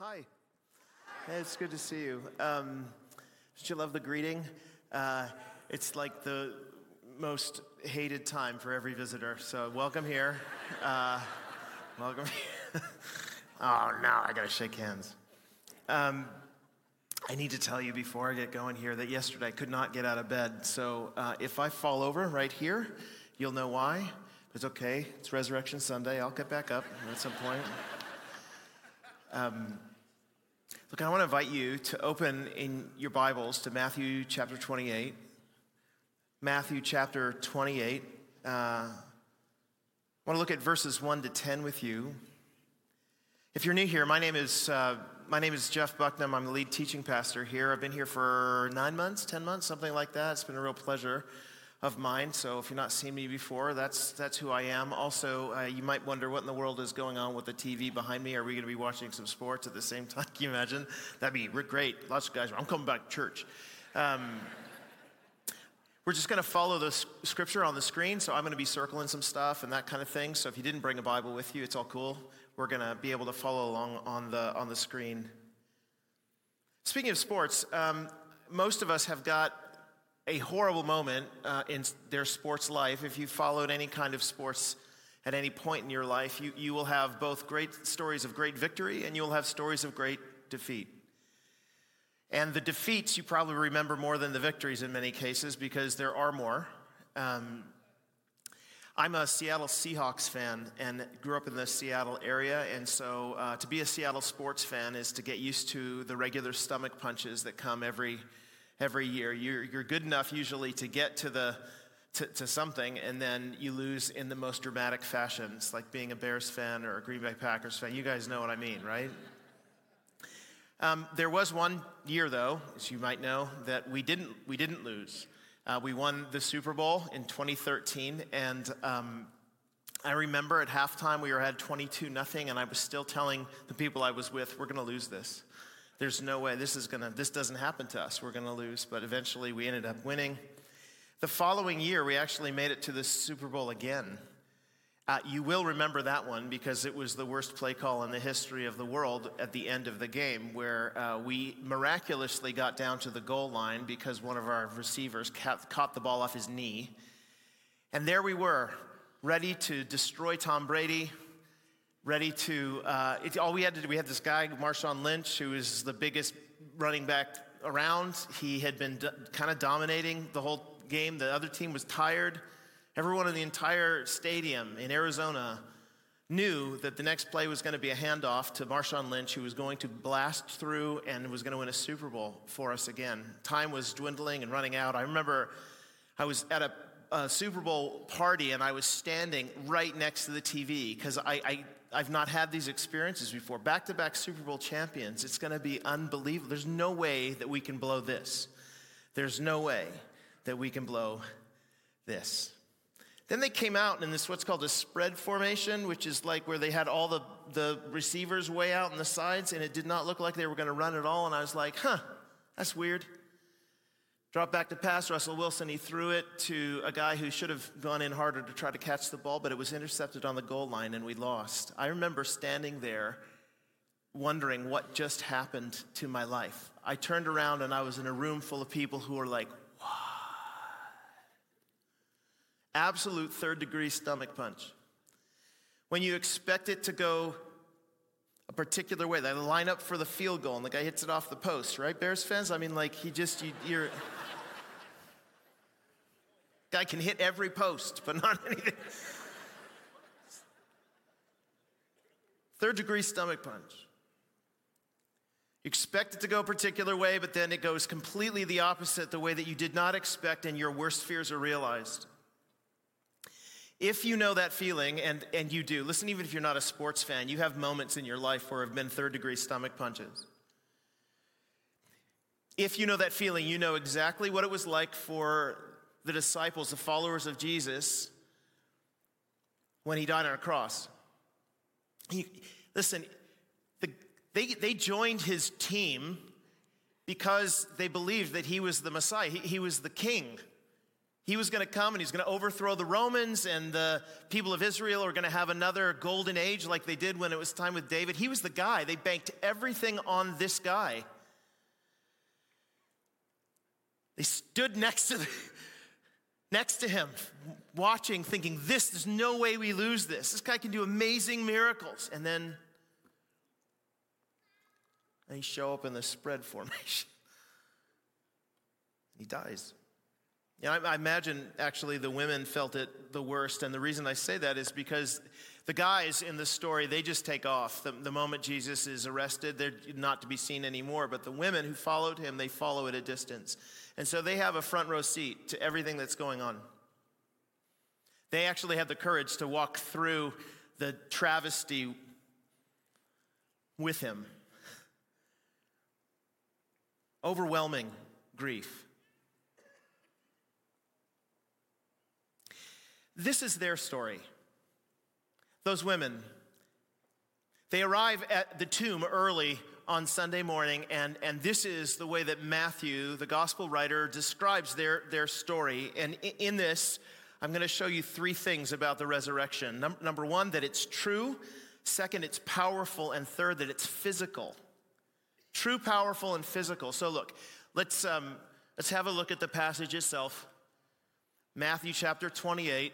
Hi. Hey, it's good to see you. Um, did you love the greeting? Uh, it's like the most hated time for every visitor. So welcome here. Uh, welcome. oh no, I gotta shake hands. Um, I need to tell you before I get going here that yesterday I could not get out of bed. So uh, if I fall over right here, you'll know why. It's okay. It's Resurrection Sunday. I'll get back up at some point. Um, look, I want to invite you to open in your Bibles to Matthew chapter 28. Matthew chapter 28. Uh, I want to look at verses 1 to 10 with you. If you're new here, my name is, uh, my name is Jeff Bucknam. I'm the lead teaching pastor here. I've been here for nine months, 10 months, something like that. It's been a real pleasure of mine. So if you've not seen me before, that's, that's who I am. Also, uh, you might wonder what in the world is going on with the TV behind me. Are we going to be watching some sports at the same time? Can you imagine? That'd be great. Lots of guys, I'm coming back to church. Um, we're just going to follow the scripture on the screen. So I'm going to be circling some stuff and that kind of thing. So if you didn't bring a Bible with you, it's all cool. We're going to be able to follow along on the, on the screen. Speaking of sports, um, most of us have got a horrible moment uh, in their sports life. If you followed any kind of sports at any point in your life, you, you will have both great stories of great victory and you will have stories of great defeat. And the defeats you probably remember more than the victories in many cases because there are more. Um, I'm a Seattle Seahawks fan and grew up in the Seattle area. And so uh, to be a Seattle sports fan is to get used to the regular stomach punches that come every every year. You're, you're good enough usually to get to the to, to, something, and then you lose in the most dramatic fashions, like being a Bears fan or a Green Bay Packers fan. You guys know what I mean, right? Um, there was one year, though, as you might know, that we didn't we didn't lose. Uh, we won the Super Bowl in 2013, and um, I remember at halftime we were at 22 nothing, and I was still telling the people I was with, "We're going to lose this." There's no way this is gonna this doesn't happen to us we're gonna lose but eventually we ended up winning. The following year we actually made it to the super bowl again. Uh, you will remember that one because it was the worst play call in the history of the world at the end of the game where uh, we miraculously got down to the goal line because one of our receivers ca- caught the ball off his knee. And there we were ready to destroy tom brady ready to, uh, it, all we had to do, we had this guy, Marshawn Lynch, who is the biggest running back around. He had been do, kind of dominating the whole game. The other team was tired. Everyone in the entire stadium in Arizona knew that the next play was going to be a handoff to Marshawn Lynch, who was going to blast through and was going to win a Super Bowl for us again. Time was dwindling and running out. I remember I was at a, a Super Bowl party and I was standing right next to the TV because I, I, I've not had these experiences before. Back to back Super Bowl champions. It's going to be unbelievable. There's no way that we can blow this. There's no way that we can blow this. Then they came out in this what's called a spread formation, which is like where they had all the, the receivers way out on the sides, and it did not look like they were going to run at all. And I was like, huh, that's weird. Drop back to pass. Russell Wilson, he threw it to a guy who should have gone in harder to try to catch the ball, but it was intercepted on the goal line and we lost. I remember standing there wondering what just happened to my life. I turned around and I was in a room full of people who were like, what? Absolute third degree stomach punch. When you expect it to go a particular way. They line up for the field goal, and the guy hits it off the post, right? Bears fans? I mean, like, he just, you, you're. Guy can hit every post, but not anything. Third degree stomach punch. You expect it to go a particular way, but then it goes completely the opposite, the way that you did not expect, and your worst fears are realized. If you know that feeling, and, and you do, listen, even if you're not a sports fan, you have moments in your life where have been third degree stomach punches. If you know that feeling, you know exactly what it was like for the disciples, the followers of Jesus, when he died on a cross. He, listen, the, they, they joined his team because they believed that he was the Messiah, he, he was the king. He was going to come and he's going to overthrow the Romans, and the people of Israel are going to have another golden age like they did when it was time with David. He was the guy. They banked everything on this guy. They stood next to, the, next to him, watching, thinking, This, there's no way we lose this. This guy can do amazing miracles. And then they show up in the spread formation. he dies. Know, I, I imagine actually the women felt it the worst. And the reason I say that is because the guys in the story, they just take off. The, the moment Jesus is arrested, they're not to be seen anymore. But the women who followed him, they follow at a distance. And so they have a front row seat to everything that's going on. They actually have the courage to walk through the travesty with him. Overwhelming grief. This is their story. Those women, they arrive at the tomb early on Sunday morning, and, and this is the way that Matthew, the gospel writer, describes their, their story. And in this, I'm going to show you three things about the resurrection. Num- number one, that it's true. Second, it's powerful. And third, that it's physical. True, powerful, and physical. So, look, let's, um, let's have a look at the passage itself. Matthew chapter 28.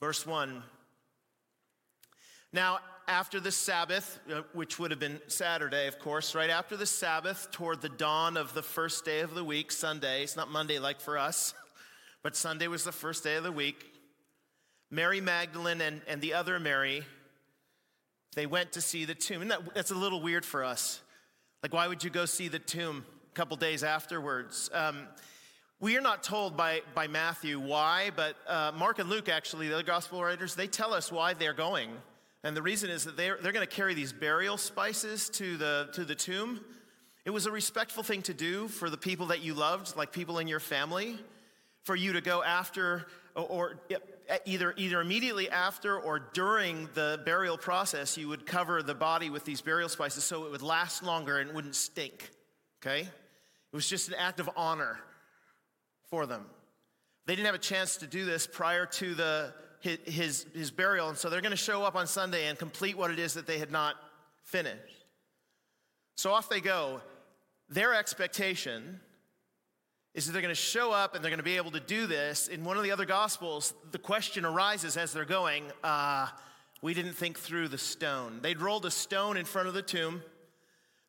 Verse 1. Now, after the Sabbath, uh, which would have been Saturday, of course, right after the Sabbath, toward the dawn of the first day of the week, Sunday, it's not Monday like for us, but Sunday was the first day of the week. Mary Magdalene and, and the other Mary, they went to see the tomb. And that, that's a little weird for us. Like, why would you go see the tomb a couple days afterwards? Um, we are not told by, by Matthew why, but uh, Mark and Luke, actually, the other gospel writers, they tell us why they're going. And the reason is that they're, they're going to carry these burial spices to the, to the tomb. It was a respectful thing to do for the people that you loved, like people in your family, for you to go after or, or either, either immediately after or during the burial process, you would cover the body with these burial spices so it would last longer and wouldn't stink. Okay? It was just an act of honor for them. They didn't have a chance to do this prior to the, his, his, his burial, and so they're going to show up on Sunday and complete what it is that they had not finished. So off they go. Their expectation is that they're going to show up and they're going to be able to do this. In one of the other gospels, the question arises as they're going, uh, we didn't think through the stone. They'd rolled a stone in front of the tomb,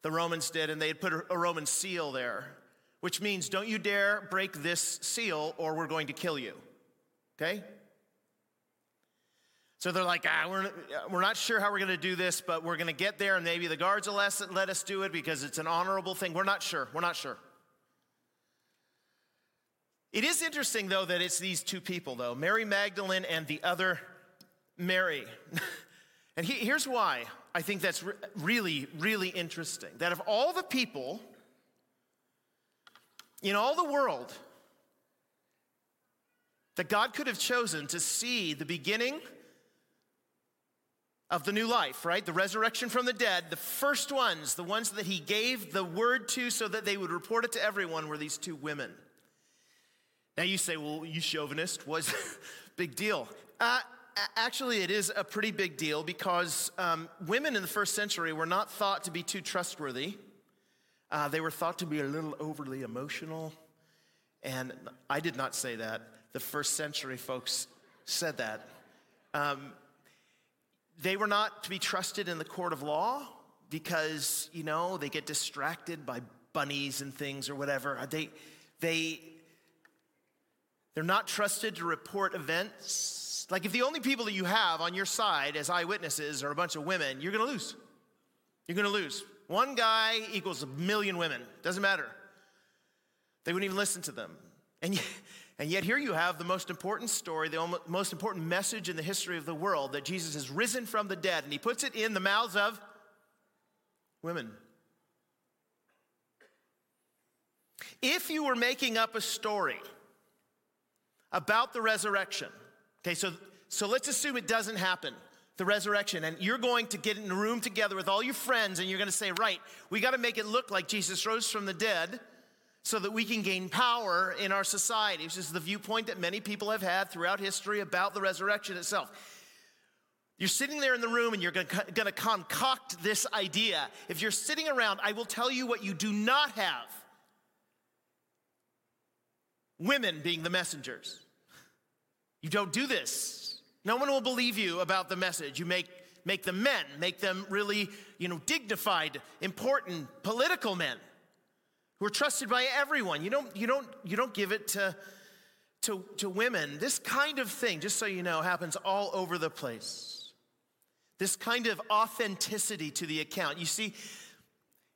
the Romans did, and they'd put a Roman seal there which means don't you dare break this seal or we're going to kill you. Okay? So they're like, ah, we're, we're not sure how we're going to do this, but we're going to get there and maybe the guards will let us do it because it's an honorable thing. We're not sure. We're not sure. It is interesting, though, that it's these two people, though Mary Magdalene and the other Mary. and he, here's why I think that's re- really, really interesting. That of all the people in all the world that God could have chosen to see the beginning of the new life, right? The resurrection from the dead, the first ones, the ones that he gave the word to so that they would report it to everyone, were these two women. Now you say, well, you chauvinist, was big deal. Uh, actually, it is a pretty big deal because um, women in the first century were not thought to be too trustworthy. Uh, they were thought to be a little overly emotional. And I did not say that. The first century folks said that. Um, they were not to be trusted in the court of law because, you know, they get distracted by bunnies and things or whatever. They, they, they're not trusted to report events. Like, if the only people that you have on your side as eyewitnesses are a bunch of women, you're gonna lose. You're gonna lose. One guy equals a million women. Doesn't matter. They wouldn't even listen to them. And and yet, here you have the most important story, the most important message in the history of the world that Jesus has risen from the dead, and he puts it in the mouths of women. If you were making up a story about the resurrection, okay, so, so let's assume it doesn't happen the resurrection, and you're going to get in a room together with all your friends, and you're going to say, Right, we got to make it look like Jesus rose from the dead. So that we can gain power in our society. This is the viewpoint that many people have had throughout history about the resurrection itself. You're sitting there in the room and you're going to concoct this idea. If you're sitting around, I will tell you what you do not have women being the messengers. You don't do this. No one will believe you about the message. You make, make them men, make them really, you know, dignified, important, political men who are trusted by everyone. You don't, you don't, you don't give it to, to, to women. This kind of thing, just so you know, happens all over the place. This kind of authenticity to the account. You see,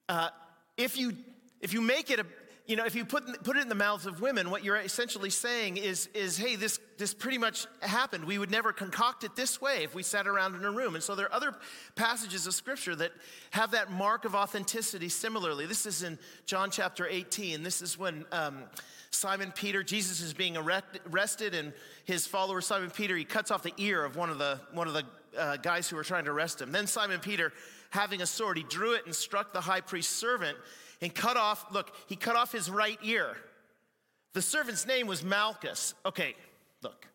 uh, if you if you make it a you know, if you put, put it in the mouths of women, what you're essentially saying is, is hey, this, this pretty much happened. We would never concoct it this way if we sat around in a room. And so there are other passages of scripture that have that mark of authenticity similarly. This is in John chapter 18. This is when um, Simon Peter, Jesus is being arrested, and his follower, Simon Peter, he cuts off the ear of one of the, one of the uh, guys who were trying to arrest him. Then Simon Peter, having a sword, he drew it and struck the high priest's servant and cut off, look, he cut off his right ear. The servant's name was Malchus. Okay, look.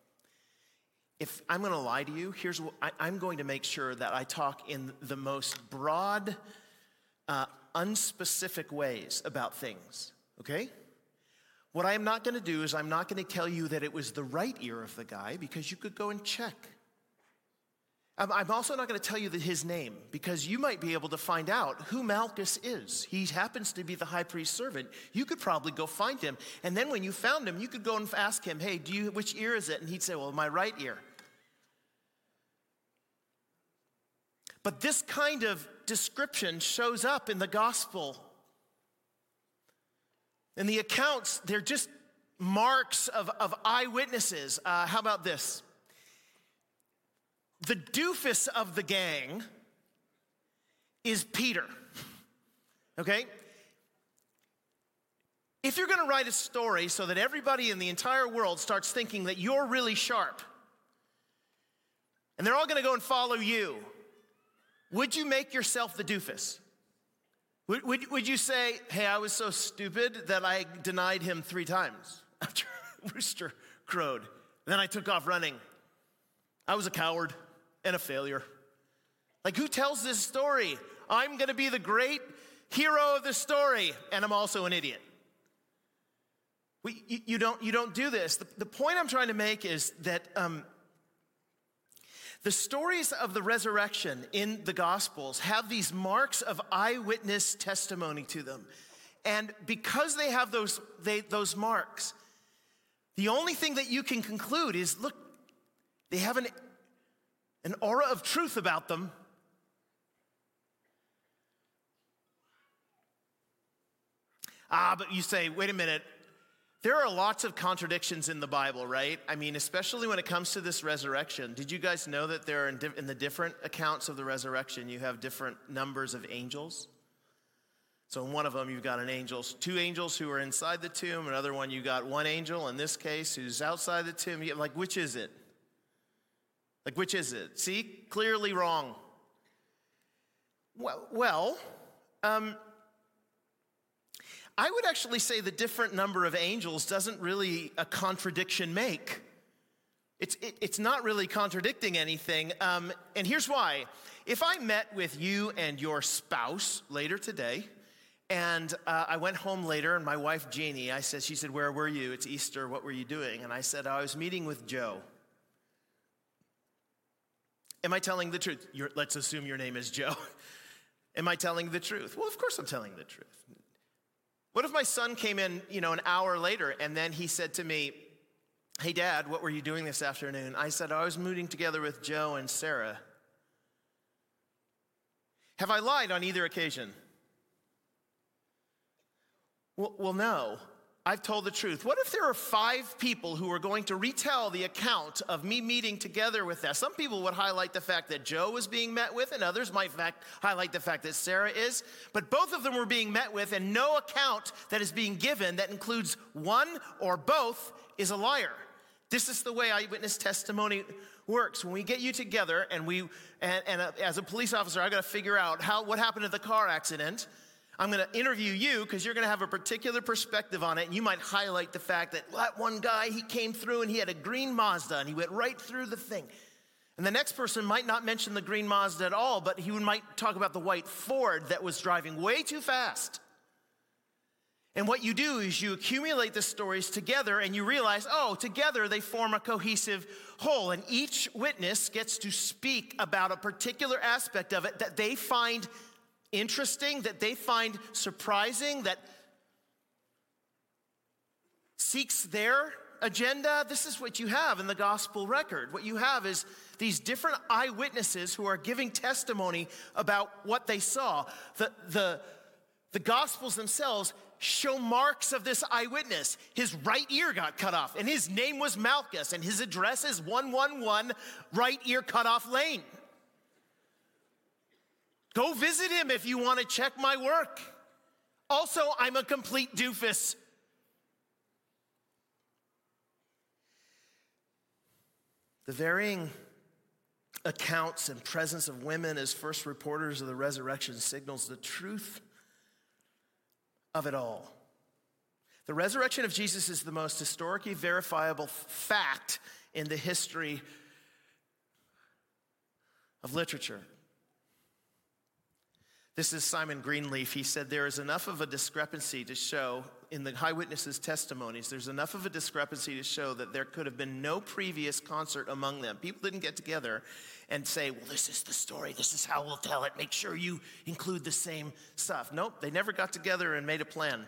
If I'm going to lie to you, here's what I, am going to make sure that I talk in the most broad, uh, unspecific ways about things, okay? What I am not going to do is I'm not going to tell you that it was the right ear of the guy because you could go and check. I'm also not going to tell you his name because you might be able to find out who Malchus is. He happens to be the high priest's servant. You could probably go find him. And then when you found him, you could go and ask him, hey, do you, which ear is it? And he'd say, well, my right ear. But this kind of description shows up in the gospel. And the accounts, they're just marks of, of eyewitnesses. Uh, how about this? The doofus of the gang is Peter. Okay? If you're going to write a story so that everybody in the entire world starts thinking that you're really sharp, and they're all going to go and follow you, would you make yourself the doofus? Would, would, would you say, hey, I was so stupid that I denied him three times after Rooster crowed? then I took off running. I was a coward and a failure. Like, who tells this story? I'm going to be the great hero of the story, and I'm also an idiot. We, you, you, don't, you don't do this. The, the, point I'm trying to make is that um, the stories of the resurrection in the Gospels have these marks of eyewitness testimony to them. And because they have those, they, those marks, the only thing that you can conclude is look, they have an an aura of truth about them. Ah, but you say, wait a minute, there are lots of contradictions in the Bible, right? I mean, especially when it comes to this resurrection. Did you guys know that there are in, in, the different accounts of the resurrection, you have different numbers of angels? So in one of them, you've got an angel, two angels who are inside the tomb. Another one, you got one angel in this case who's outside the tomb. Like, which is it? Like, which is it? See, clearly wrong. Well, well um, I would actually say the different number of angels doesn't really a contradiction make. It's, it, it's not really contradicting anything. Um, and here's why. If I met with you and your spouse later today, and uh, I went home later, and my wife Jeannie, I said, she said, Where were you? It's Easter. What were you doing? And I said, I was meeting with Joe. Am I telling the truth? Let's assume your name is Joe. Am I telling the truth? Well, of course I'm telling the truth. What if my son came in, you know, an hour later and then he said to me, Hey, dad, what were you doing this afternoon? I said, I was moving together with Joe and Sarah. Have I lied on either occasion? Well, well no. I've told the truth. What if there are five people who are going to retell the account of me meeting together with that? Some people would highlight the fact that Joe was being met with, and others might fact, highlight the fact that Sarah is. But both of them were being met with, and no account that is being given that includes one or both is a liar. This is the way eyewitness testimony works. When we get you together, and we, and, and uh, as a police officer, I got to figure out how what happened at the car accident. I'm going to interview you because you're going to have a particular perspective on it. And you might highlight the fact that that one guy, he came through and he had a green Mazda and he went right through the thing. And the next person might not mention the green Mazda at all, but he might talk about the white Ford that was driving way too fast. And what you do is you accumulate the stories together and you realize, oh, together they form a cohesive whole. And each witness gets to speak about a particular aspect of it that they find interesting, that they find surprising, that seeks their agenda. This is what you have in the gospel record. What you have is these different eyewitnesses who are giving testimony about what they saw. The, the, the gospels themselves show marks of this eyewitness. His right ear got cut off, and his name was Malchus, and his address is 111 Right Ear Cut Off Lane. Go visit him if you want to check my work. Also, I'm a complete doofus. The varying accounts and presence of women as first reporters of the resurrection signals the truth of it all. The resurrection of Jesus is the most historically verifiable fact in the history of literature. This is Simon Greenleaf. He said, There is enough of a discrepancy to show in the eyewitnesses' testimonies, there's enough of a discrepancy to show that there could have been no previous concert among them. People didn't get together and say, Well, this is the story, this is how we'll tell it, make sure you include the same stuff. Nope, they never got together and made a plan.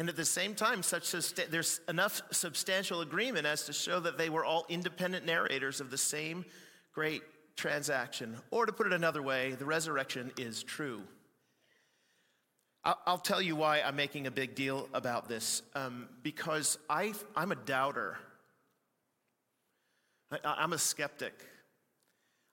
And at the same time, such there's enough substantial agreement as to show that they were all independent narrators of the same great transaction. Or to put it another way, the resurrection is true. I'll tell you why I'm making a big deal about this. Um, because I, I'm a doubter, I, am a skeptic.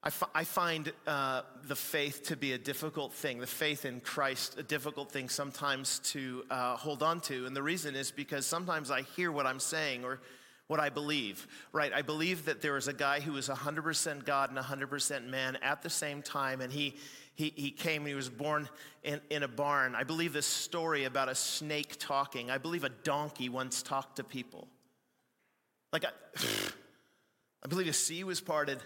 I, f- I find uh, the faith to be a difficult thing, the faith in Christ, a difficult thing sometimes to uh, hold on to. And the reason is because sometimes I hear what I'm saying or what I believe, right? I believe that there is a guy who is 100% God and 100% man at the same time, and he, he, he came and he was born in, in a barn. I believe this story about a snake talking. I believe a donkey once talked to people. Like, I, I believe a sea was parted.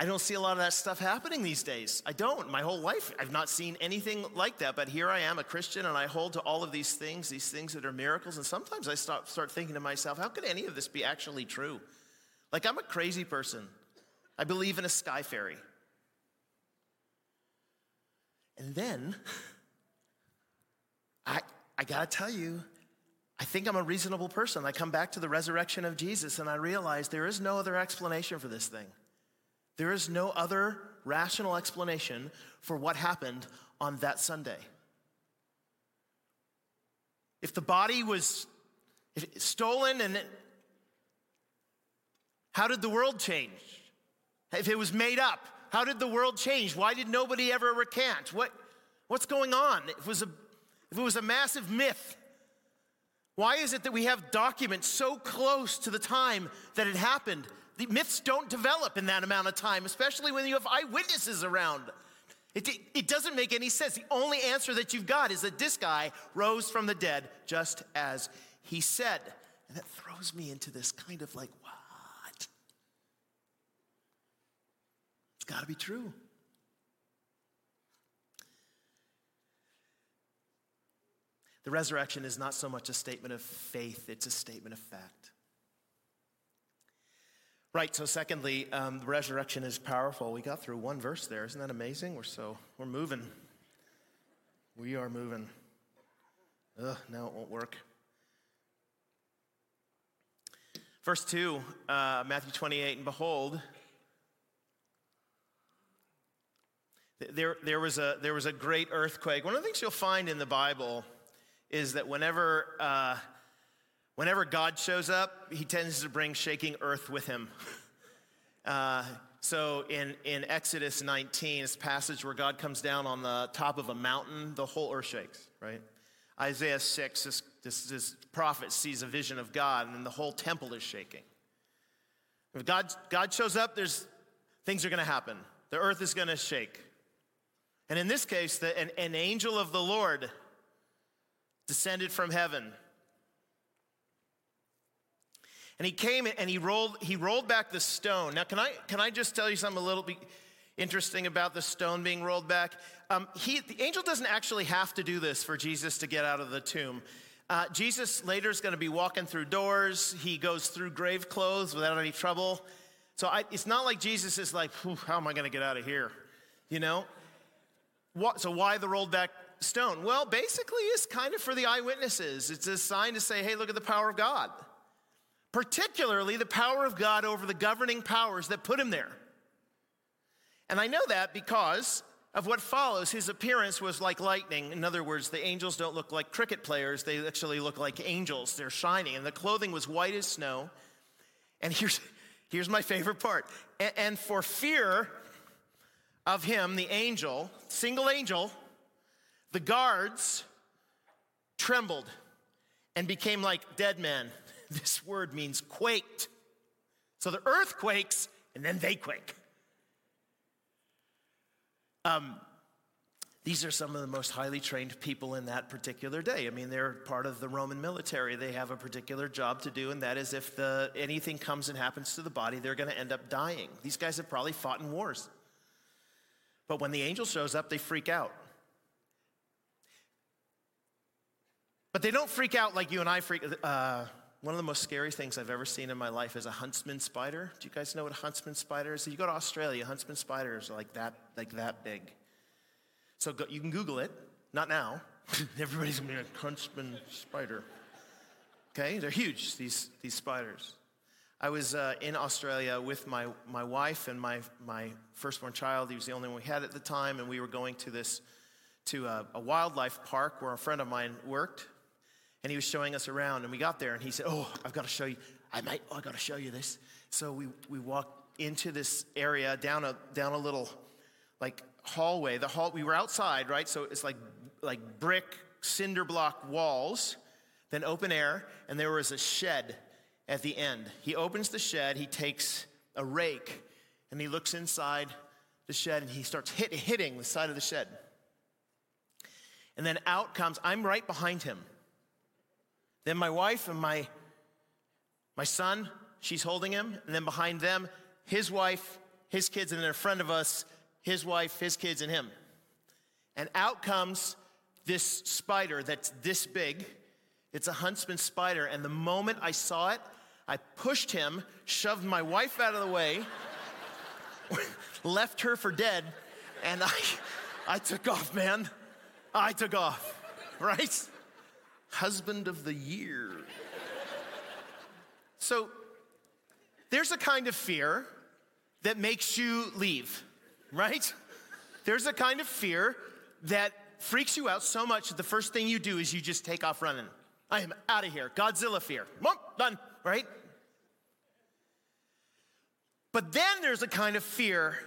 I don't see a lot of that stuff happening these days. I don't. My whole life, I've not seen anything like that. But here I am, a Christian, and I hold to all of these things, these things that are miracles. And sometimes I start, start thinking to myself, how could any of this be actually true? Like, I'm a crazy person. I believe in a sky fairy. And then, I, I gotta tell you, I think I'm a reasonable person. I come back to the resurrection of Jesus and I realize there is no other explanation for this thing. There is no other rational explanation for what happened on that Sunday. If the body was stolen and it, how did the world change? If it was made up, how did the world change? Why did nobody ever recant? What, what's going on? If it, was a, if it was a massive myth, why is it that we have documents so close to the time that it happened the myths don't develop in that amount of time, especially when you have eyewitnesses around. It, it, doesn't make any sense. The only answer that you've got is that this guy rose from the dead just as he said. And that throws me into this kind of like, what? It's got to be true. The resurrection is not so much a statement of faith, it's a statement of fact. Right, so secondly, um, the resurrection is powerful. We got through one verse there. Isn't that amazing? We're so, we're moving. We are moving. Ugh, now it won't work. Verse 2, uh, Matthew 28, and behold, there, there, was a, there was a great earthquake. One of the things you'll find in the Bible is that whenever uh, Whenever God shows up, he tends to bring shaking earth with him. Uh, so in, in Exodus 19, this passage where God comes down on the top of a mountain, the whole earth shakes, right? Isaiah 6, this, this, this prophet sees a vision of God, and the whole temple is shaking. If God, God shows up, there's things are going to happen. The earth is going to shake. And in this case, the, an, an angel of the Lord descended from heaven. And he came and he rolled, he rolled back the stone. Now, can I, can I just tell you something a little bit interesting about the stone being rolled back? Um, he, the angel doesn't actually have to do this for Jesus to get out of the tomb. Uh, Jesus later is going to be walking through doors. He goes through grave clothes without any trouble. So I, it's not like Jesus is like, how am I going to get out of here? You know? What, so why the rolled back stone? Well, basically, it's kind of for the eyewitnesses. It's a sign to say, hey, look at the power of God. Particularly the power of God over the governing powers that put him there. And I know that because of what follows, his appearance was like lightning. In other words, the angels don't look like cricket players, they actually look like angels. They're shining. And the clothing was white as snow. And here's, here's my favorite part. And, and for fear of him, the angel, single angel, the guards trembled and became like dead men. This word means quaked. So the earth quakes and then they quake. Um, these are some of the most highly trained people in that particular day. I mean, they're part of the Roman military. They have a particular job to do, and that is if the, anything comes and happens to the body, they're going to end up dying. These guys have probably fought in wars. But when the angel shows up, they freak out. But they don't freak out like you and I freak. Uh, one of the most scary things I've ever seen in my life is a huntsman spider. Do you guys know what a huntsman spider is? So you go to Australia, huntsman spiders are like that, like that big. So go, you can Google it. Not now. Everybody's gonna be a huntsman spider. Okay, they're huge. These these spiders. I was uh, in Australia with my, my wife and my, my firstborn child. He was the only one we had at the time, and we were going to this to a, a wildlife park where a friend of mine worked and he was showing us around. And we got there, and he said, "Oh, I've got to show you. I might. Oh, I got to show you this." So we we walked into this area down a down a little like hallway. The hall. We were outside, right? So it's like like brick cinder block walls, then open air, and there was a shed at the end. He opens the shed. He takes a rake, and he looks inside the shed, and he starts hit, hitting the side of the shed. And then out comes. I'm right behind him. Then my wife and my, my son, she's holding him. And then behind them, his wife, his kids, and then a friend of us, his wife, his kids, and him. And out comes this spider that's this big. It's a huntsman spider. And the moment I saw it, I pushed him, shoved my wife out of the way, left her for dead, and I, I took off, man. I took off, right? Husband of the year. so there's a kind of fear that makes you leave, right? There's a kind of fear that freaks you out so much that the first thing you do is you just take off running. I am out of here. Godzilla fear. done, right? But then there's a kind of fear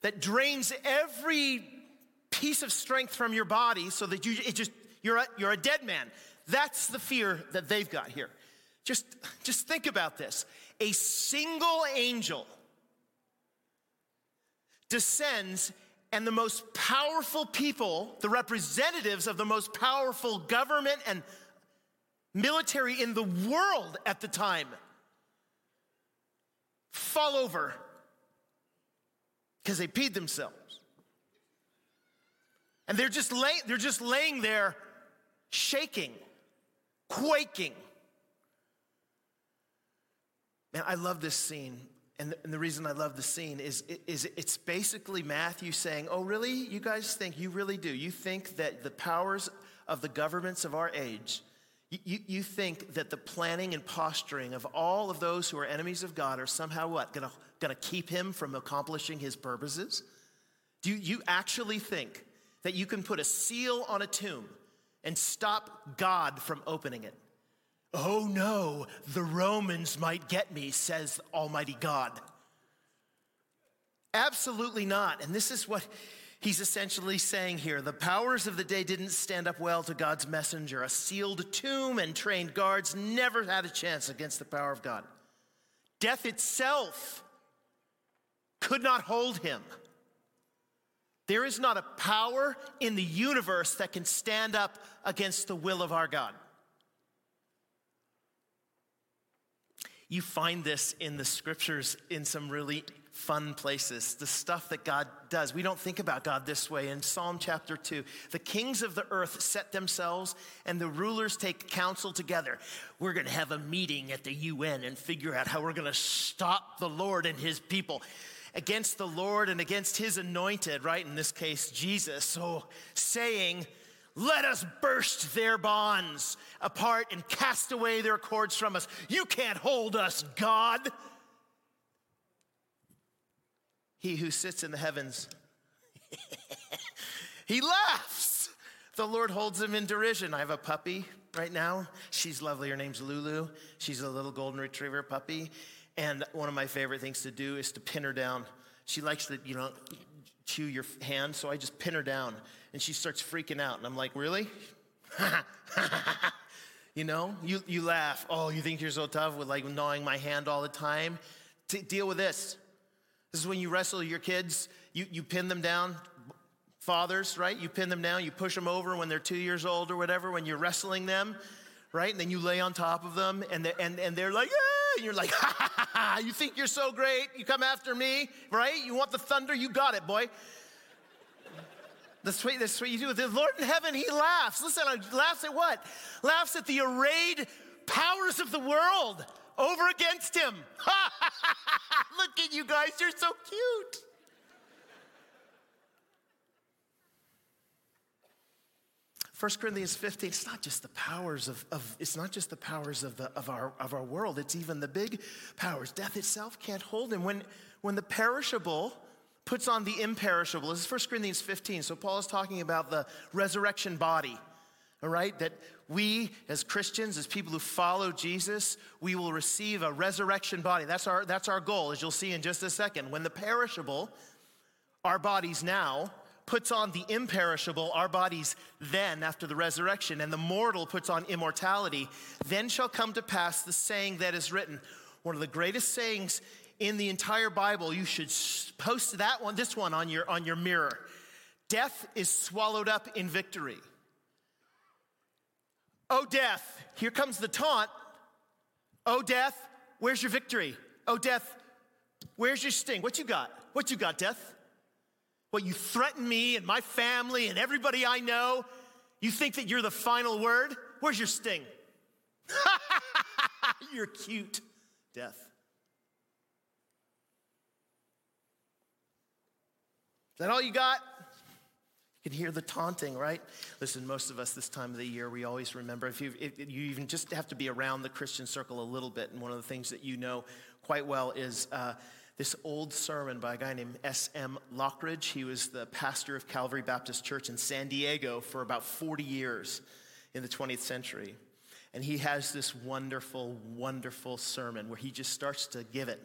that drains every piece of strength from your body so that you it just you're a, you're a dead man. That's the fear that they've got here. Just, just think about this. A single angel descends, and the most powerful people, the representatives of the most powerful government and military in the world at the time, fall over because they peed themselves. And they're just, lay, they're just laying there shaking, quaking. Man, I love this scene. And the, and the reason I love the scene is, is it's basically Matthew saying, Oh, really? You guys think, you really do. You think that the powers of the governments of our age, you, you think that the planning and posturing of all of those who are enemies of God are somehow what? Gonna, gonna keep him from accomplishing his purposes? Do you actually think that you can put a seal on a tomb and stop God from opening it. Oh no, the Romans might get me, says Almighty God. Absolutely not. And this is what he's essentially saying here. The powers of the day didn't stand up well to God's messenger. A sealed tomb and trained guards never had a chance against the power of God. Death itself could not hold him. There is not a power in the universe that can stand up against the will of our God. You find this in the scriptures in some really fun places, the stuff that God does. We don't think about God this way. In Psalm chapter 2, the kings of the earth set themselves and the rulers take counsel together. We're going to have a meeting at the UN and figure out how we're going to stop the Lord and his people against the Lord and against his anointed, right? In this case, Jesus. So saying, let us burst their bonds apart and cast away their cords from us. You can't hold us, God. He who sits in the heavens, he laughs. The Lord holds him in derision. I have a puppy right now. She's lovely. Her name's Lulu. She's a little golden retriever puppy. And one of my favorite things to do is to pin her down. She likes to, you know, chew your hand, so I just pin her down and she starts freaking out. And I'm like, really? you know, you, you laugh. Oh, you think you're so tough with like gnawing my hand all the time? T- deal with this. This is when you wrestle your kids, you, you pin them down. Fathers, right? You pin them down, you push them over when they're two years old or whatever, when you're wrestling them, right? And then you lay on top of them and they're, and, and they're like, ah! And you're like, ha ha ha ha, you think you're so great, you come after me, right? You want the thunder, you got it, boy. That's what, that's what you do. The Lord in heaven, he laughs. Listen, laughs at what? Laughs at the arrayed powers of the world over against him. Look at you guys, you're so cute. First Corinthians 15, it's not just the powers of, of, it's not just the powers of, the, of, our, of our world, it's even the big powers. Death itself can't hold him. When, when the perishable puts on the imperishable, this is 1 Corinthians 15, so Paul is talking about the resurrection body all right? That we, as Christians, as people who follow Jesus, we will receive a resurrection body. That's our, that's our goal, as you'll see in just a second. When the perishable, our bodies now, puts on the imperishable, our bodies then after the resurrection, and the mortal puts on immortality, then shall come to pass the saying that is written. One of the greatest sayings in the entire Bible, you should post that one, this one on your, on your mirror. Death is swallowed up in victory. Oh, death, here comes the taunt. Oh, death, where's your victory? Oh, death, where's your sting? What you got? What you got, death? What, you threaten me and my family and everybody I know? You think that you're the final word? Where's your sting? you're cute, death. Is that all you got? You can hear the taunting, right? Listen, most of us this time of the year, we always remember, if you, if you even just have to be around the Christian circle a little bit, and one of the things that you know quite well is uh, this old sermon by a guy named S.M. Lockridge. He was the pastor of Calvary Baptist Church in San Diego for about 40 years in the 20th century. And he has this wonderful, wonderful sermon where he just starts to give it.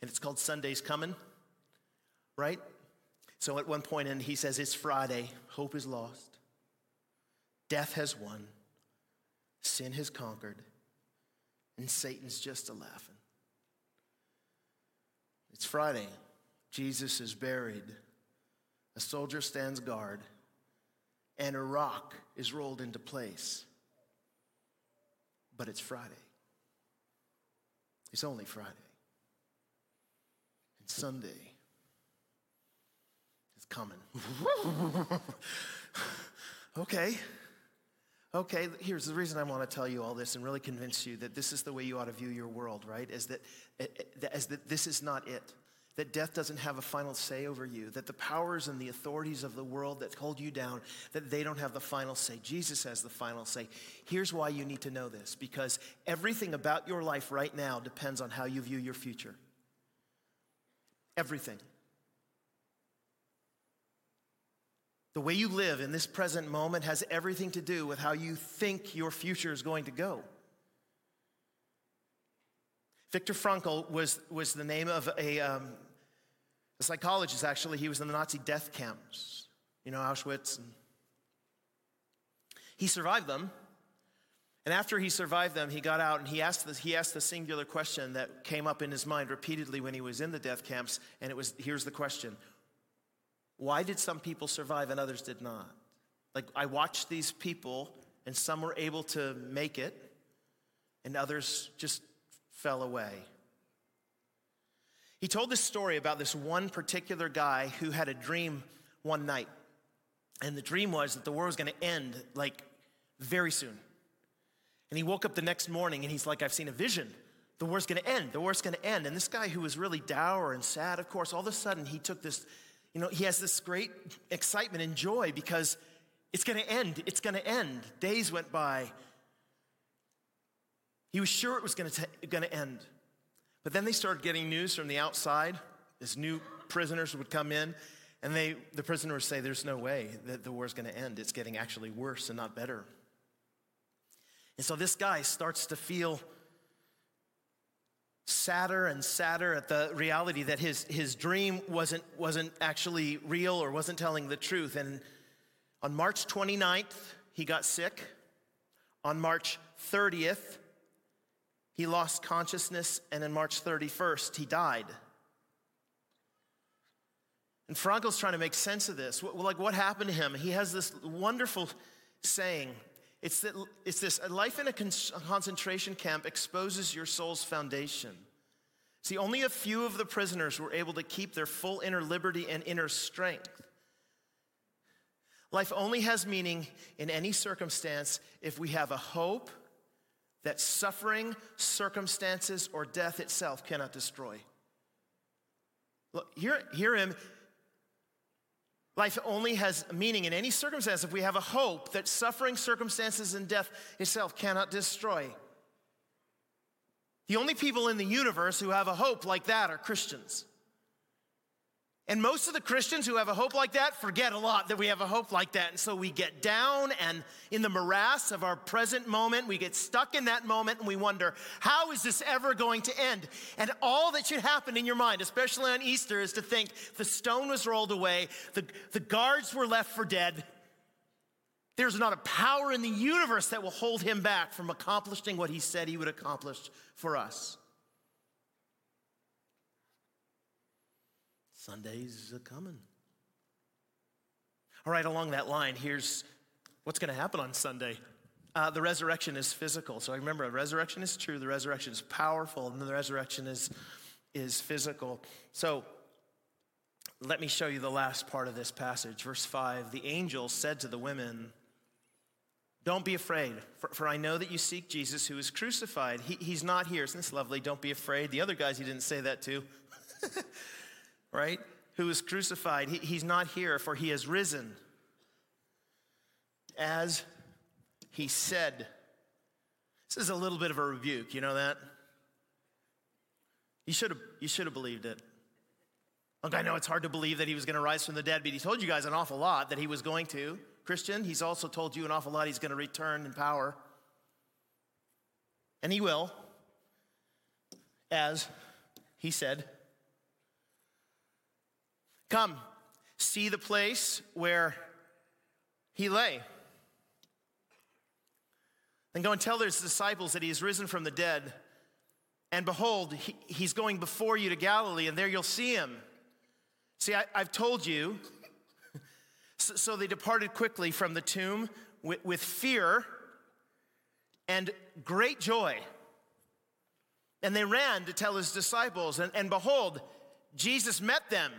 And it's called Sunday's Coming, right? So at one point, and he says, It's Friday, hope is lost, death has won, sin has conquered, and Satan's just a laughing. It's Friday, Jesus is buried, a soldier stands guard, and a rock is rolled into place. But it's Friday. It's only Friday. And Sunday is coming. okay. Okay, here's the reason I want to tell you all this and really convince you that this is the way you ought to view your world, right? Is that, eh, eh, as that this is not it. That death doesn't have a final say over you, that the powers and the authorities of the world that hold you down, that they don't have the final say. Jesus has the final say. Here's why you need to know this because everything about your life right now depends on how you view your future. Everything. The way you live in this present moment has everything to do with how you think your future is going to go. Viktor Frankl was, was the name of a, um, a psychologist, actually. He was in the Nazi death camps, you know, Auschwitz. And he survived them. And after he survived them, he got out and he asked, the, he asked the singular question that came up in his mind repeatedly when he was in the death camps. And it was here's the question Why did some people survive and others did not? Like, I watched these people, and some were able to make it, and others just fell away. He told this story about this one particular guy who had a dream one night. And the dream was that the war was going to end like very soon. And he woke up the next morning and he's like, I've seen a vision. The war's going to end. The war's going to end. And this guy who was really dour and sad, of course, all of a sudden he took this, you know, he has this great excitement and joy because it's going to end. It's going to end. Days went by. He was sure it was going to end. But then they started getting news from the outside. As new prisoners would come in, and they, the prisoners say, There's no way that the war is going to end. It's getting actually worse and not better. And so this guy starts to feel sadder and sadder at the reality that his, his dream wasn't, wasn't actually real or wasn't telling the truth. And on March 29th, he got sick. On March 30th, he lost consciousness, and on March 31st, he died. And Frankl's trying to make sense of this. Like, what happened to him? He has this wonderful saying. It's, that, it's this life in a concentration camp exposes your soul's foundation. See, only a few of the prisoners were able to keep their full inner liberty and inner strength. Life only has meaning in any circumstance if we have a hope that suffering, circumstances, or death itself cannot destroy. Look, hear, hear him. Life only has meaning in any circumstance if we have a hope that suffering, circumstances, and death itself cannot destroy. The only people in the universe who have a hope like that are Christians. And most of the Christians who have a hope like that forget a lot that we have a hope like that. And so we get down and in the morass of our present moment, we get stuck in that moment and we wonder, how is this ever going to end? And all that should happen in your mind, especially on Easter, is to think the stone was rolled away, the, the guards were left for dead. There's not a power in the universe that will hold him back from accomplishing what he said he would accomplish for us. Sundays are coming. All right, along that line, here's what's going to happen on Sunday. Uh, the resurrection is physical. So I remember, the resurrection is true, the resurrection is powerful, and the resurrection is, is physical. So let me show you the last part of this passage. Verse 5 The angel said to the women, Don't be afraid, for, for I know that you seek Jesus who is crucified. He, he's not here. Isn't this lovely? Don't be afraid. The other guys he didn't say that to. right? Who was crucified. He, he's not here, for he has risen. As he said. This is a little bit of a rebuke, you know that? You should have you should have believed it. Look, I know it's hard to believe that he was going to rise from the dead, but he told you guys an awful lot that he was going to. Christian, he's also told you an awful lot he's going to return in power. And he will, as he said. Come, see the place where he lay. Then go and tell his disciples that he is risen from the dead. And behold, he, he's going before you to Galilee, and there you'll see him. See, I, have told you. so, so, they departed quickly from the tomb with, with fear and great joy. And they ran to tell his disciples, and, and behold, Jesus met them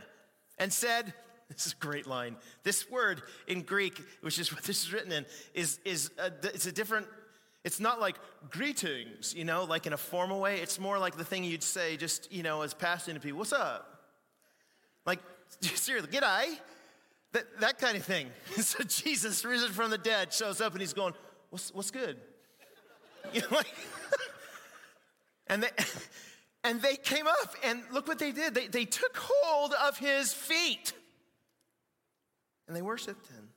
and said, this is a great line. This word in Greek, which is what this is written in, is, is a, it's a different, it's not like greetings, you know, like in a formal way. It's more like the thing you'd say just, you know, as passing to people, what's up? Like, seriously, g'day. That, that kind of thing. so Jesus, risen from the dead, shows up and he's going, what's, what's good? You know, like, and they, and they came up, and look what they did. They, they took hold of his feet and they worshiped him.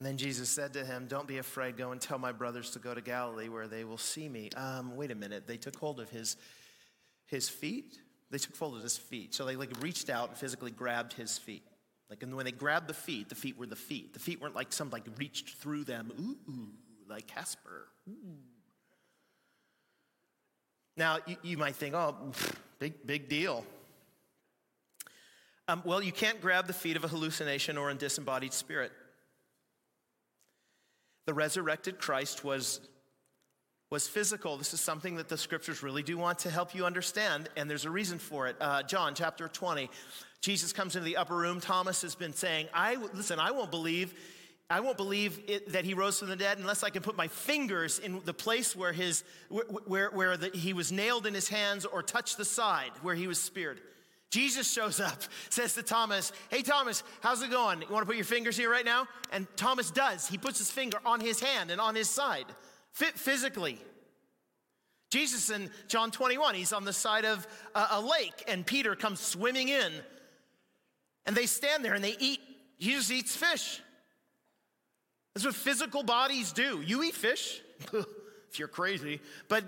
And then Jesus said to him, Don't be afraid. Go and tell my brothers to go to Galilee where they will see me. Um, wait a minute. They took hold of his, his feet? They took hold of his feet. So they like reached out and physically grabbed his feet. Like, and when they grabbed the feet, the feet were the feet. The feet weren't like some like reached through them. Ooh, like Casper. Ooh. Now, you, you might think, oh, big, big deal. Um, well, you can't grab the feet of a hallucination or a disembodied spirit. The resurrected Christ was, was physical. This is something that the scriptures really do want to help you understand, and there's a reason for it. Uh, John chapter 20, Jesus comes into the upper room. Thomas has been saying, I, listen, I won't believe I won't believe it, that he rose from the dead unless I can put my fingers in the place where, his, where, where, the, he was nailed in his hands or touch the side where he was speared. Jesus shows up, says to Thomas, Hey, Thomas, how's it going? You want to put your fingers here right now? And Thomas does. He puts his finger on his hand and on his side, fit physically. Jesus in John 21, he's on the side of a lake, and Peter comes swimming in. And they stand there and they eat. Jesus eats fish. That's what physical bodies do. You eat fish, if you're crazy, but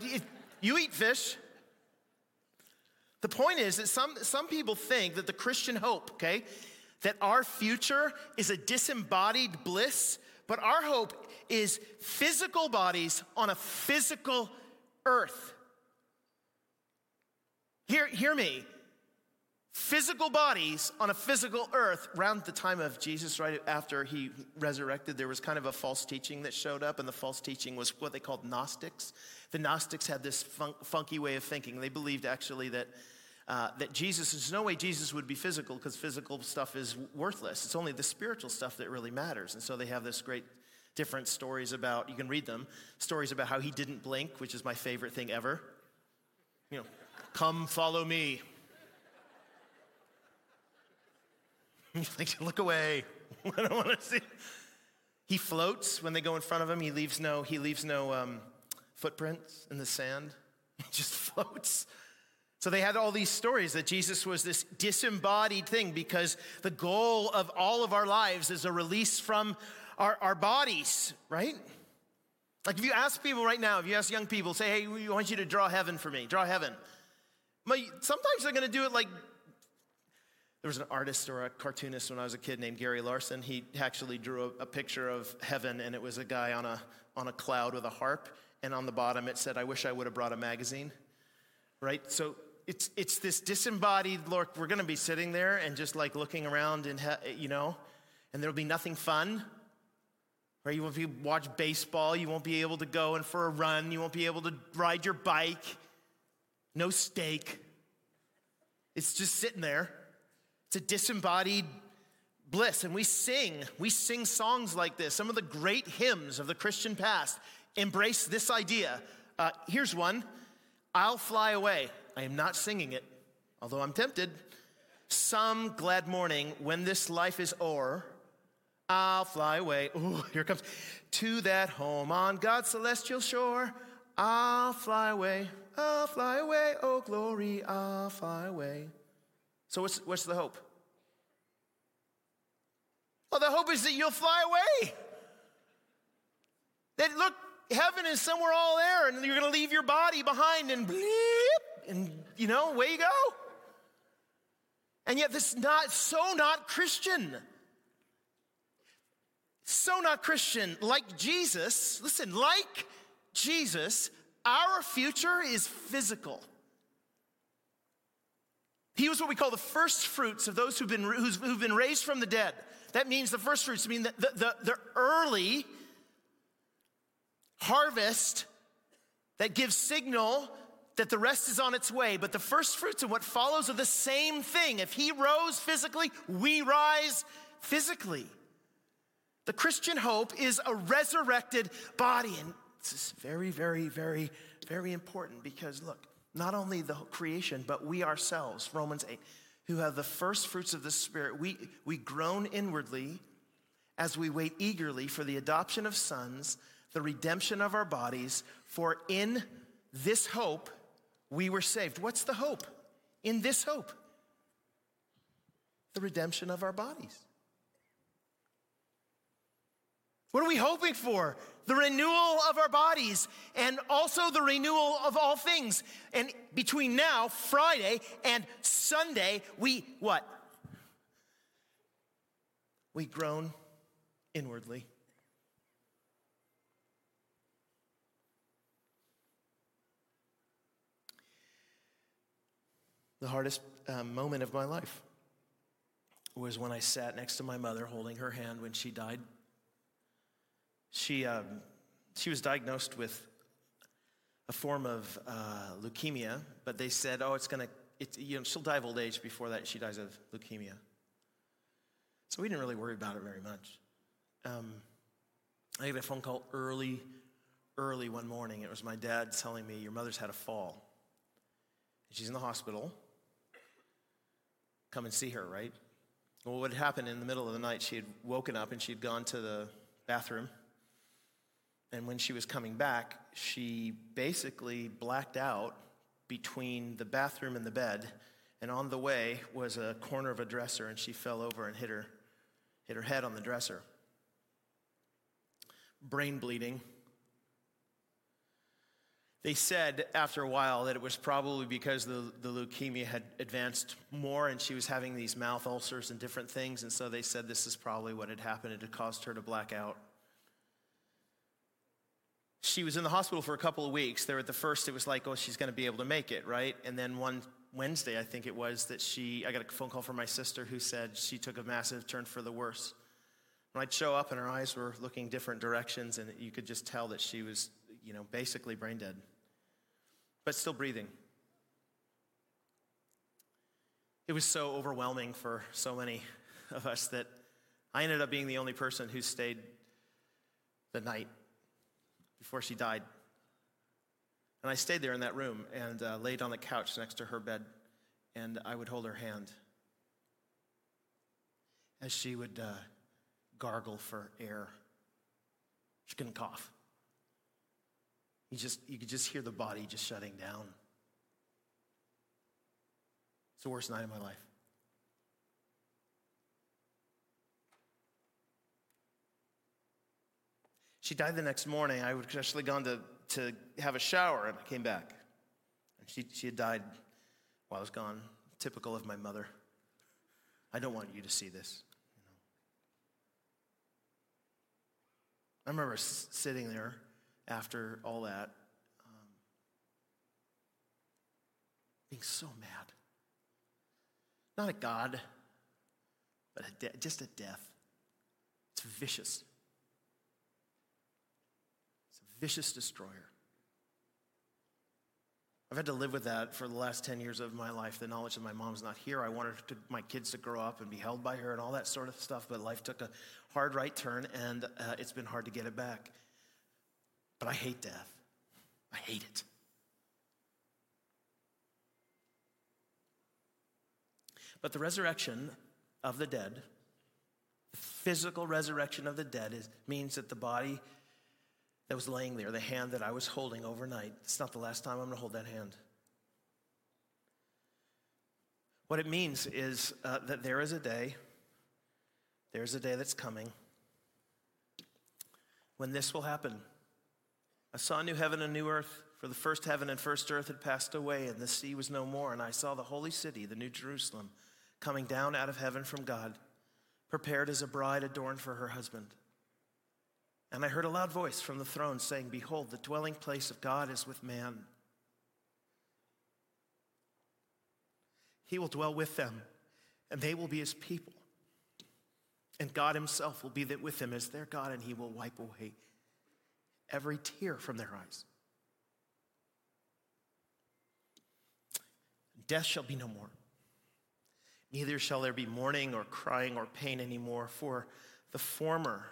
you eat fish. The point is that some, some people think that the Christian hope, okay, that our future is a disembodied bliss, but our hope is physical bodies on a physical earth. Hear, hear me physical bodies on a physical earth around the time of Jesus, right after he resurrected, there was kind of a false teaching that showed up, and the false teaching was what they called Gnostics. The Gnostics had this fun- funky way of thinking. They believed actually that. Uh, that Jesus, there's no way Jesus would be physical because physical stuff is worthless. It's only the spiritual stuff that really matters. And so they have this great different stories about, you can read them, stories about how he didn't blink, which is my favorite thing ever. You know, come follow me. like, look away. I don't want to see. He floats when they go in front of him. He leaves no, he leaves no um, footprints in the sand. He just floats. So they had all these stories that Jesus was this disembodied thing because the goal of all of our lives is a release from our, our bodies, right? Like if you ask people right now, if you ask young people, say, hey, we want you to draw heaven for me, draw heaven. Sometimes they're going to do it like there was an artist or a cartoonist when I was a kid named Gary Larson. He actually drew a, a, picture of heaven, and it was a guy on a, on a cloud with a harp, and on the bottom it said, I wish I would have brought a magazine. Right? So it's, it's this disembodied look. We're going to be sitting there and just like looking around, and you know, and there'll be nothing fun. Right? You won't be watch baseball. You won't be able to go and for a run. You won't be able to ride your bike. No steak. It's just sitting there. It's a disembodied bliss. And we sing, we sing songs like this. Some of the great hymns of the Christian past embrace this idea. Uh, here's one I'll fly away. I am not singing it, although I'm tempted. Some glad morning when this life is o'er, I'll fly away. Oh, here comes to that home on God's celestial shore. I'll fly away. I'll fly away. Oh, glory, I'll fly away. So, what's, what's the hope? Well, the hope is that you'll fly away. That, look, heaven is somewhere all there, and you're going to leave your body behind, and bleep, and, you know, away you go. And yet, this is not so not Christian. So not Christian. Like Jesus, listen, like Jesus, our future is physical. He was what we call the first fruits of those who've been, who've been raised from the dead. That means the first fruits, I mean the, the, the early harvest that gives signal that the rest is on its way. But the first fruits and what follows are the same thing. If he rose physically, we rise physically. The Christian hope is a resurrected body. And this is very, very, very, very important because look, not only the creation, but we ourselves, Romans 8, who have the first fruits of the Spirit, we, we groan inwardly as we wait eagerly for the adoption of sons, the redemption of our bodies, for in this hope we were saved. What's the hope? In this hope, the redemption of our bodies. What are we hoping for? The renewal of our bodies and also the renewal of all things. And between now, Friday, and Sunday, we what? We groan inwardly. The hardest um, moment of my life was when I sat next to my mother holding her hand when she died. She, um, she was diagnosed with a form of uh, leukemia, but they said, oh, it's going to, you know, she'll die of old age before that. She dies of leukemia. So we didn't really worry about it very much. Um, I got a phone call early, early one morning. It was my dad telling me, Your mother's had a fall. She's in the hospital. Come and see her, right? Well, what had happened in the middle of the night, she had woken up and she had gone to the bathroom. And when she was coming back, she basically blacked out between the bathroom and the bed. And on the way was a corner of a dresser, and she fell over and hit her, hit her head on the dresser. Brain bleeding, they said after a while that it was probably because the, the leukemia had advanced more and she was having these mouth ulcers and different things. And so they said this is probably what had happened. It had caused her to black out. She was in the hospital for a couple of weeks. There at the first, it was like, oh, she's going to be able to make it, right? And then one Wednesday, I think it was, that she, I got a phone call from my sister who said she took a massive turn for the worse. When I'd show up and her eyes were looking different directions, and you could just tell that she was, you know, basically brain dead but still breathing. It was so overwhelming for so many of us that I ended up being the only person who stayed the night before she died. And I stayed there in that room and uh, laid on the couch next to her bed, and I would hold her hand as she would uh, gargle for air. She couldn't cough. You just you could just hear the body just shutting down. It's the worst night of my life. She died the next morning. I had actually gone to, to have a shower and I came back. And she, she had died while I was gone. Typical of my mother. I don't want you to see this. You know. I remember s- sitting there after all that, um, being so mad. Not at God, but de- just at death. It's vicious. Vicious destroyer. I've had to live with that for the last 10 years of my life, the knowledge that my mom's not here. I wanted to, my kids to grow up and be held by her and all that sort of stuff, but life took a hard right turn, and uh, it's been hard to get it back. But I hate death. I hate it. But the resurrection of the dead, the physical resurrection of the dead, is, means that the body that was laying there, the hand that I was holding overnight, it's not the last time I'm going to hold that hand. What it means is uh, that there is a day, there's a day that's coming when this will happen. I saw a new heaven and new earth, for the first heaven and first earth had passed away, and the sea was no more. And I saw the holy city, the new Jerusalem, coming down out of heaven from God, prepared as a bride adorned for her husband. And I heard a loud voice from the throne saying, Behold, the dwelling place of God is with man. He will dwell with them, and they will be his people. And God himself will be with them as their God, and he will wipe away every tear from their eyes. Death shall be no more. Neither shall there be mourning or crying or pain anymore, for the former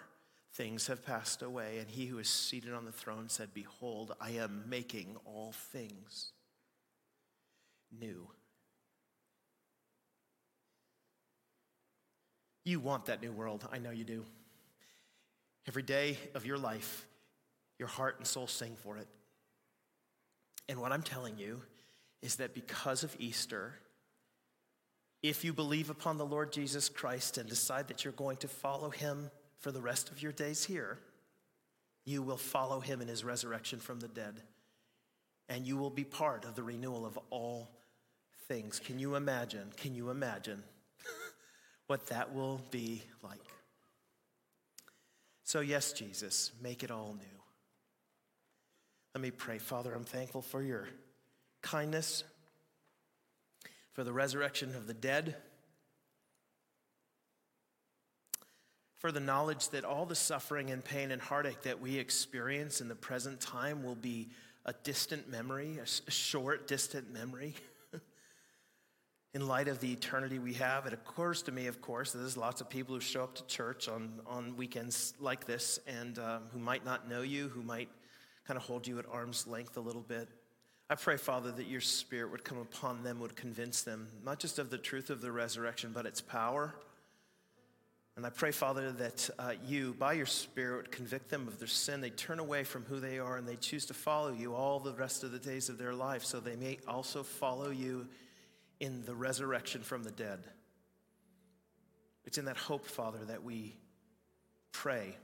things have passed away. And he who is seated on the throne said, Behold, I am making all things new. You want that new world. I know you do. Every day of your life, your heart and soul sing for it. And what I'm telling you is that because of Easter, if you believe upon the Lord Jesus Christ and decide that you're going to follow him for the rest of your days here, you will follow him in his resurrection from the dead. And you will be part of the renewal of all things. Can you imagine? Can you imagine what that will be like? So, yes, Jesus, make it all new. Let me pray. Father, I'm thankful for your kindness, for the resurrection of the dead, for the knowledge that all the suffering and pain and heartache that we experience in the present time will be a distant memory, a short, distant memory. in light of the eternity we have, it occurs to me, of course, that there's lots of people who show up to church on, on weekends like this and um, who might not know you, who might kind of hold you at arm's length a little bit. I pray, Father, that your spirit would come upon them, would convince them, not just of the truth of the resurrection, but its power and I pray, Father, that uh, you, by your Spirit, convict them of their sin. They turn away from who they are and they choose to follow you all the rest of the days of their life so they may also follow you in the resurrection from the dead. It's in that hope, Father, that we pray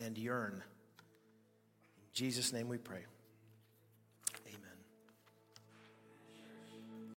and yearn. In Jesus' name we pray.